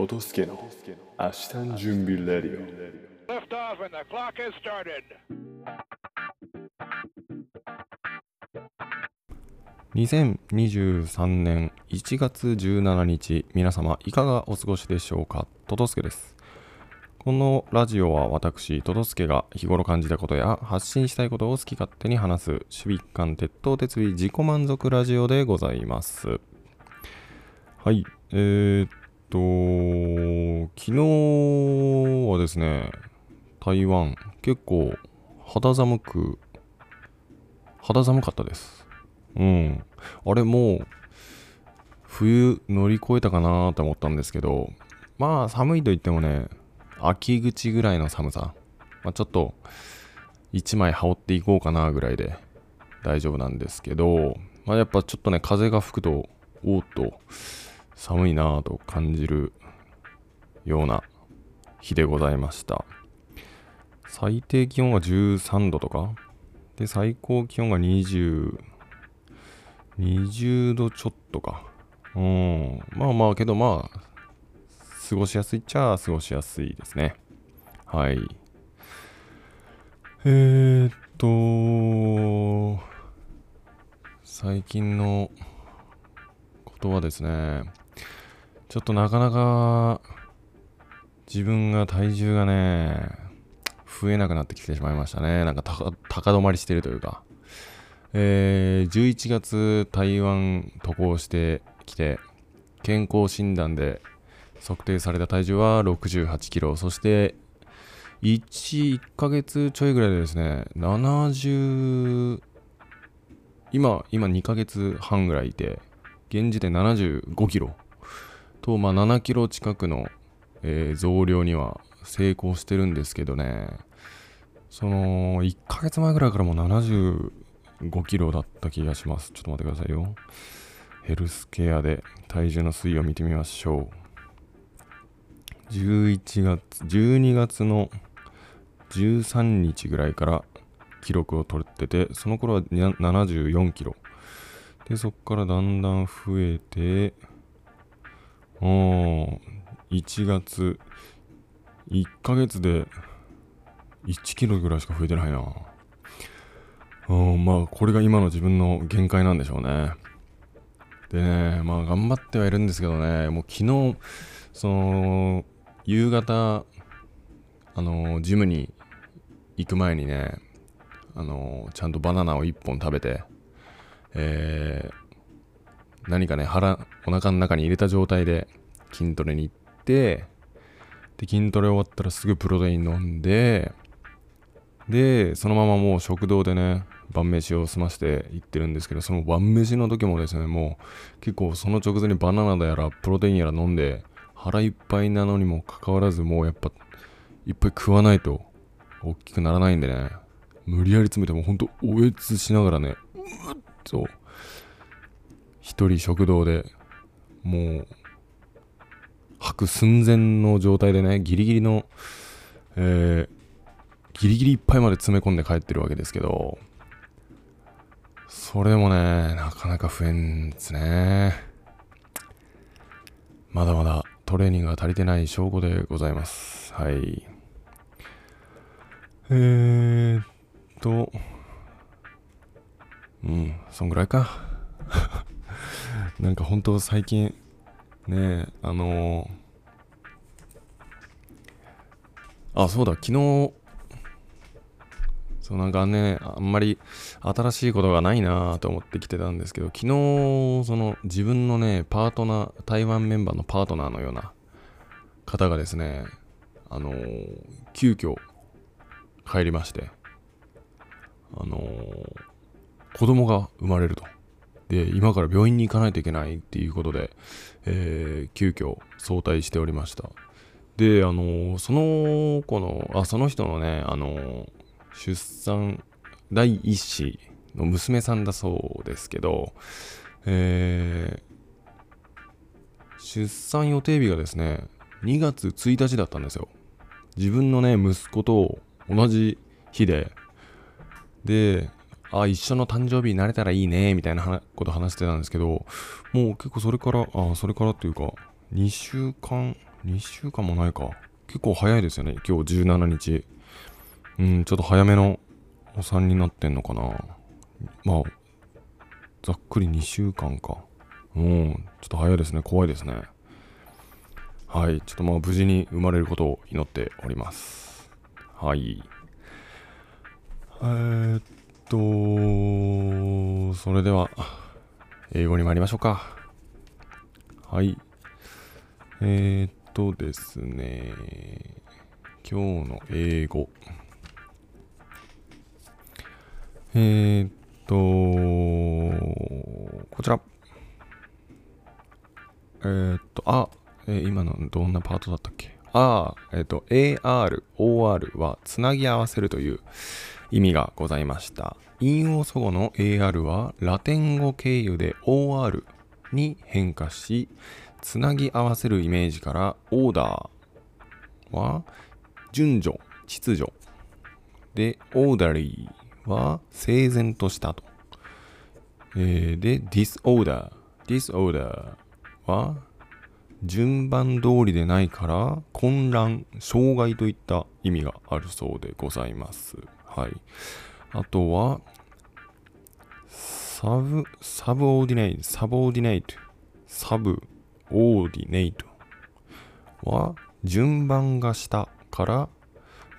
トトスケの明日の準備レディオ。Lift off and the clock has started. 2023年1月17日皆様いかがお過ごしでしょうか？トトスケです。このラジオは私トトスケが日頃感じたことや発信したいことを好き勝手に話す守備一貫鉄頭鉄尾自己満足ラジオでございます。はいえー、っと昨日はですね台湾結構肌寒く肌寒かったですうん。あれもう、冬乗り越えたかなと思ったんですけど、まあ寒いと言ってもね、秋口ぐらいの寒さ。まあ、ちょっと、一枚羽織っていこうかなぐらいで大丈夫なんですけど、まあやっぱちょっとね、風が吹くと、おーっと、寒いなぁと感じるような日でございました。最低気温が13度とか、で、最高気温が20、20度ちょっとか。うん。まあまあ、けどまあ、過ごしやすいっちゃ過ごしやすいですね。はい。えー、っと、最近のことはですね、ちょっとなかなか自分が体重がね、増えなくなってきてしまいましたね。なんか高止まりしてるというか。えー11月台湾渡航してきて健康診断で測定された体重は68キロそして 1, 1ヶ月ちょいぐらいでですね70今今2ヶ月半ぐらいいて現時点75キロと、まあ、7キロ近くの、えー増量には成功してるんですけどねその1ヶ月前ぐらいからもう75キロだった気がします。ちょっと待ってくださいよ。ヘルスケアで体重の推移を見てみましょう。11月、12月の13日ぐらいから記録を取ってて、その頃は74キロ。で、そこからだんだん増えて、おー1月、1ヶ月で1キロぐらいしか増えてないな。うん、まあこれが今の自分の限界なんでしょうね。でね、まあ頑張ってはいるんですけどね、もう昨日、その、夕方、あの、ジムに行く前にね、あの、ちゃんとバナナを1本食べて、えー、何かね、腹、お腹の中に入れた状態で筋トレに行って、で、筋トレ終わったらすぐプロテイン飲んで、で、そのままもう食堂でね、晩飯を済まして行ってるんですけど、その晩飯の時もですね、もう結構その直前にバナナだやらプロテインやら飲んで、腹いっぱいなのにもかかわらず、もうやっぱいっぱい食わないと大きくならないんでね、無理やり詰めてもほんとおえつしながらね、うっと、一人食堂でもう吐く寸前の状態でね、ギリギリの、えーギリギリいっぱいまで詰め込んで帰ってるわけですけど、それでもね、なかなか増えんですね。まだまだトレーニングが足りてない証拠でございます。はい。えーっと、うん、そんぐらいか。なんか本当最近、ねあのーあ、そうだ、昨日、そうなんかね、あんまり新しいことがないなと思ってきてたんですけど、昨日、その自分のね、パートナー、台湾メンバーのパートナーのような方がですね、あのー急遽帰りまして、あのー子供が生まれると。で、今から病院に行かないといけないっていうことで、えー急遽早退しておりました。で、あのその子の、あ、その人のね、あの出産第一子の娘さんだそうですけど、えー出産予定日がですね、2月1日だったんですよ。自分のね、息子と同じ日で、で、あ、一緒の誕生日になれたらいいね、みたいなこと話してたんですけど、もう結構それから、あ、それからっていうか、2週間、2週間もないか。結構早いですよね。今日17日。うん、ちょっと早めのお産になってんのかな。まあ、ざっくり2週間か。うん、ちょっと早いですね。怖いですね。はい。ちょっとまあ、無事に生まれることを祈っております。はい。えー、と、それでは、英語に参りましょうか。はい。えー、っとですね、今日の英語。えー、っと、こちら。えー、っと、あ、えー今のどんなパートだったっけ？あ、えっと、AR、OR はつなぎ合わせるという意味がございました。引用祖語の AR はラテン語経由で OR に変化し、つなぎ合わせるイメージからオーダーは順序、秩序でオーダリーは整然としたと。えーで disorder、disorder は順番通りでないから混乱、障害といった意味があるそうでございます。はい。あとは、 sub、subordinate、subordinate、subordinate は順番が下から、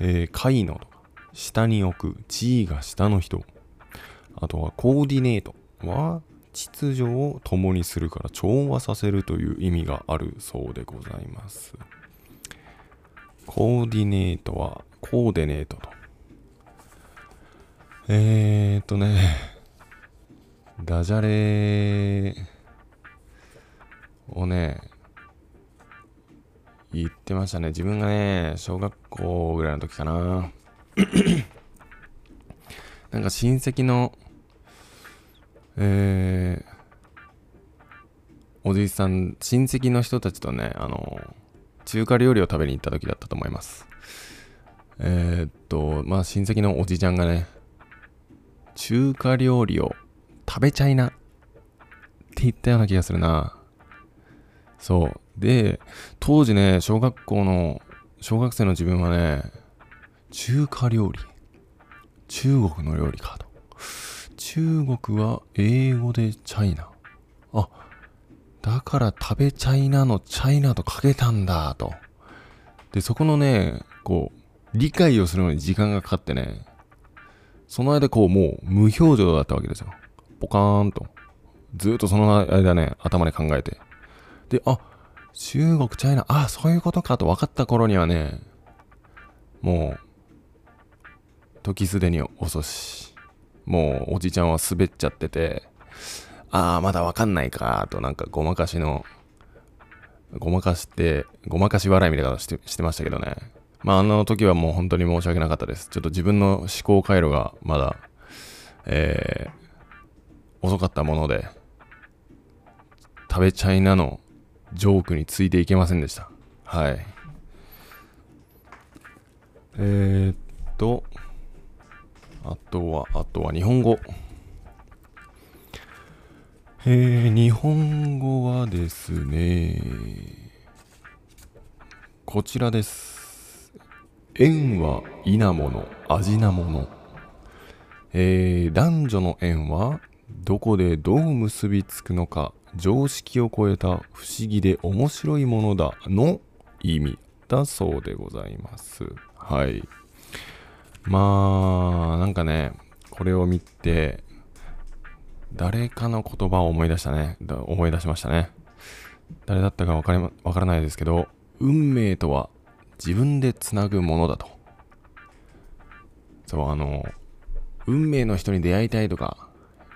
えー、下位のとか、下に置く、地位が下の人。あとはコーディネートは秩序を共にするから調和させるという意味があるそうでございます。コーディネートはコーディネートと。えーっとね、ダジャレをね、言ってましたね。自分がね、小学校ぐらいの時かな。なんか親戚の、えー、おじいさん、親戚の人たちとね、あの、中華料理を食べに行った時だったと思います。えー、っと、まあ親戚のおじちゃんがね、中華料理を食べちゃいなって言ったような気がするな。そう。で、当時ね、小学校の、小学生の自分はね、中華料理、中国の料理かと。中国は英語でチャイナ。あ、だから食べチャイナのチャイナとかけたんだと。で、そこのね、こう、理解をするのに時間がかかってね、その間こうもう無表情だったわけですよ。ポカーンと。ずっとその間ね、頭で考えて。で、あ、中国、チャイナ、あ、そういうことかと分かった頃にはね、もう、時すでに遅し。もうおじちゃんは滑っちゃってて、ああ、まだわかんないか、となんかごまかしの、ごまかして、ごまかし笑いみたいなことしてしてましたけどね。まああの時はもう本当に申し訳なかったです。ちょっと自分の思考回路がまだ、えー、遅かったもので、食べチャイナのジョークについていけませんでした。はい。えー、っと、あとは、あとは日本語。えー、日本語はですね、こちらです。縁は異なもの、味なもの。えー、男女の縁はどこでどう結びつくのか常識を超えた不思議で面白いものだの意味だそうでございます。はい。まあ、なんかね、これを見て、誰かの言葉を思い出したね。思い出しましたね。誰だったかわかりまわからないですけど、運命とは自分でつなぐものだと。そう、あの、運命の人に出会いたいとか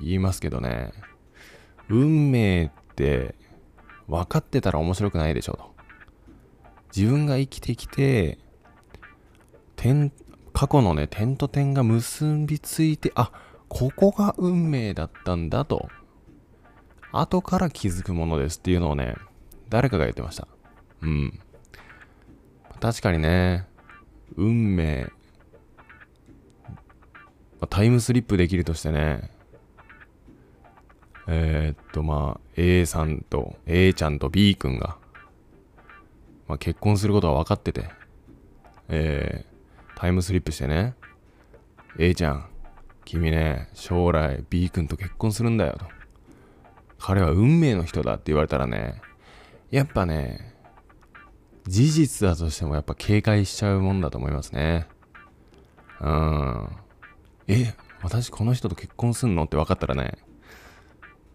言いますけどね、運命って分かってたら面白くないでしょと。自分が生きてきて、点、過去のね、点と点が結びついて、あ、ここが運命だったんだと、後から気づくものですっていうのをね、誰かが言ってました。うん。確かにね、運命、タイムスリップできるとしてね、えーっとまあ A さんと A ちゃんと B 君がまあ、結婚することは分かってて、えー、タイムスリップしてね、A ちゃん、君ね、将来 B 君と結婚するんだよと。彼は運命の人だって言われたらね、やっぱね、事実だとしてもやっぱ警戒しちゃうもんだと思いますね。うん。え、私この人と結婚すんの？って分かったらね、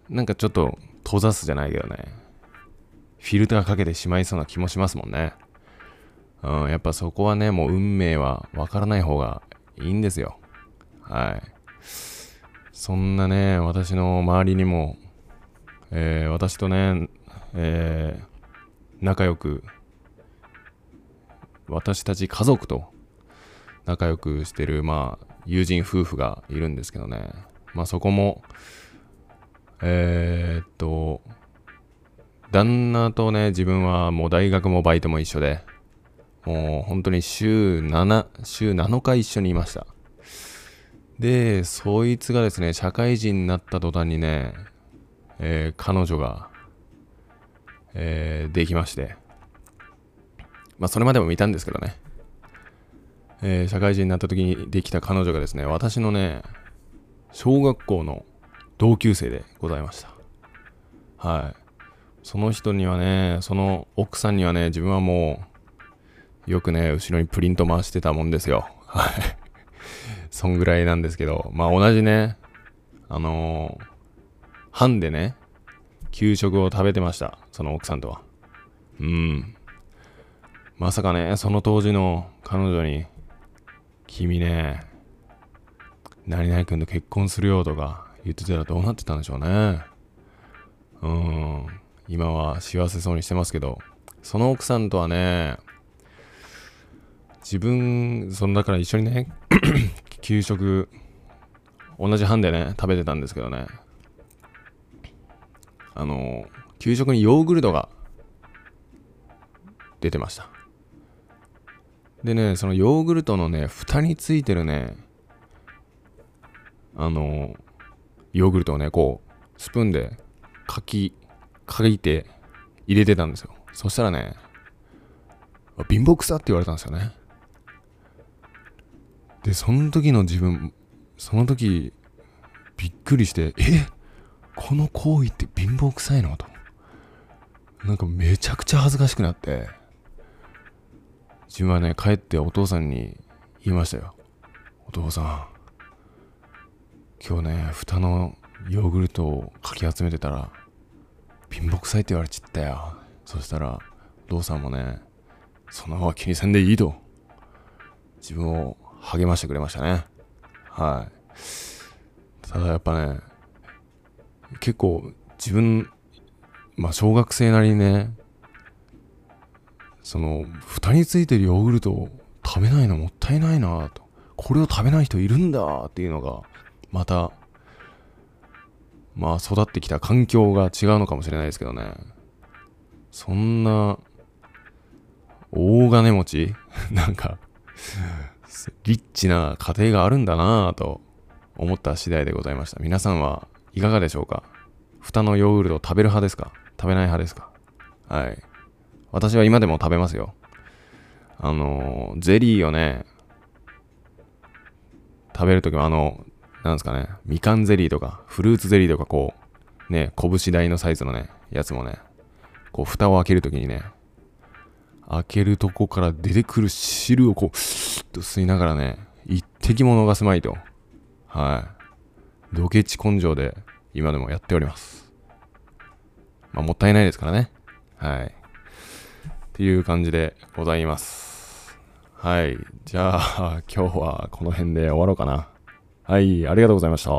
なんかちょっと閉ざすじゃないけどね、フィルターかけてしまいそうな気もしますもんね。うん、やっぱそこはね、もう運命は分からない方がいいんですよ。はい。そんなね、私の周りにも、えー私とね、えー仲良く、私たち家族と仲良くしてる、まあ、友人夫婦がいるんですけどね。まあそこも、えーっと、旦那とね、自分はもう大学もバイトも一緒で、もう本当に週7、週7日一緒にいました。で、そいつがですね、社会人になった途端にね、えー彼女が、えーできまして、まあそれまでも見たんですけどね、えー社会人になった時にできた彼女がですね、私のね、小学校の同級生でございました。はい。その人にはね、その奥さんにはね、自分はもう、よくね、後ろにプリント回してたもんですよ。はい。そんぐらいなんですけど、まあ同じね、あのー班でね、給食を食べてました。その奥さんとは。うん。まさかね、その当時の彼女に、君ね、何々君と結婚するよとか言ってたらどうなってたんでしょうね。うん。今は幸せそうにしてますけど、その奥さんとはね、自分、そのだから一緒にね、給食、同じ班でね、食べてたんですけどね、あの、給食にヨーグルトが出てました。でね、そのヨーグルトのね、蓋についてるね、あの、ヨーグルトをね、こう、スプーンでかき、かいて入れてたんですよ。そしたらね、貧乏くさって言われたんですよね。で、その時の自分、その時、びっくりして、えこの行為って貧乏くさいの？と。なんかめちゃくちゃ恥ずかしくなって、自分はね、帰ってお父さんに言いましたよ。お父さん、今日ね、蓋のヨーグルトをかき集めてたら、貧乏くさいって言われちゃったよ。そしたら、お父さんもね、その方は気にせんでいいと、自分を励ましてくれましたね。はい。ただやっぱね、結構自分、まあ小学生なりにね、その、蓋についてるヨーグルトを食べないのもったいないなと。これを食べない人いるんだっていうのが、また、まあ育ってきた環境が違うのかもしれないですけどね。そんな、大金持ち？なんか、リッチな家庭があるんだなぁと思った次第でございました。皆さんはいかがでしょうか？蓋のヨーグルトを食べる派ですか？食べない派ですか？はい。私は今でも食べますよ。あのゼリーをね、食べるときはあの、なんですかね、みかんゼリーとか、フルーツゼリーとかこう、ね、拳大のサイズのね、やつもね、こう、蓋を開けるときにね、開けるとこから出てくる汁をこう、スッと吸いながらね、一滴も逃すまいと、はい。ドケチ根性で今でもやっております。まあ、もったいないですからね。はい。っていう感じでございます。はい。じゃあ、今日はこの辺で終わろうかな。はい。ありがとうございました。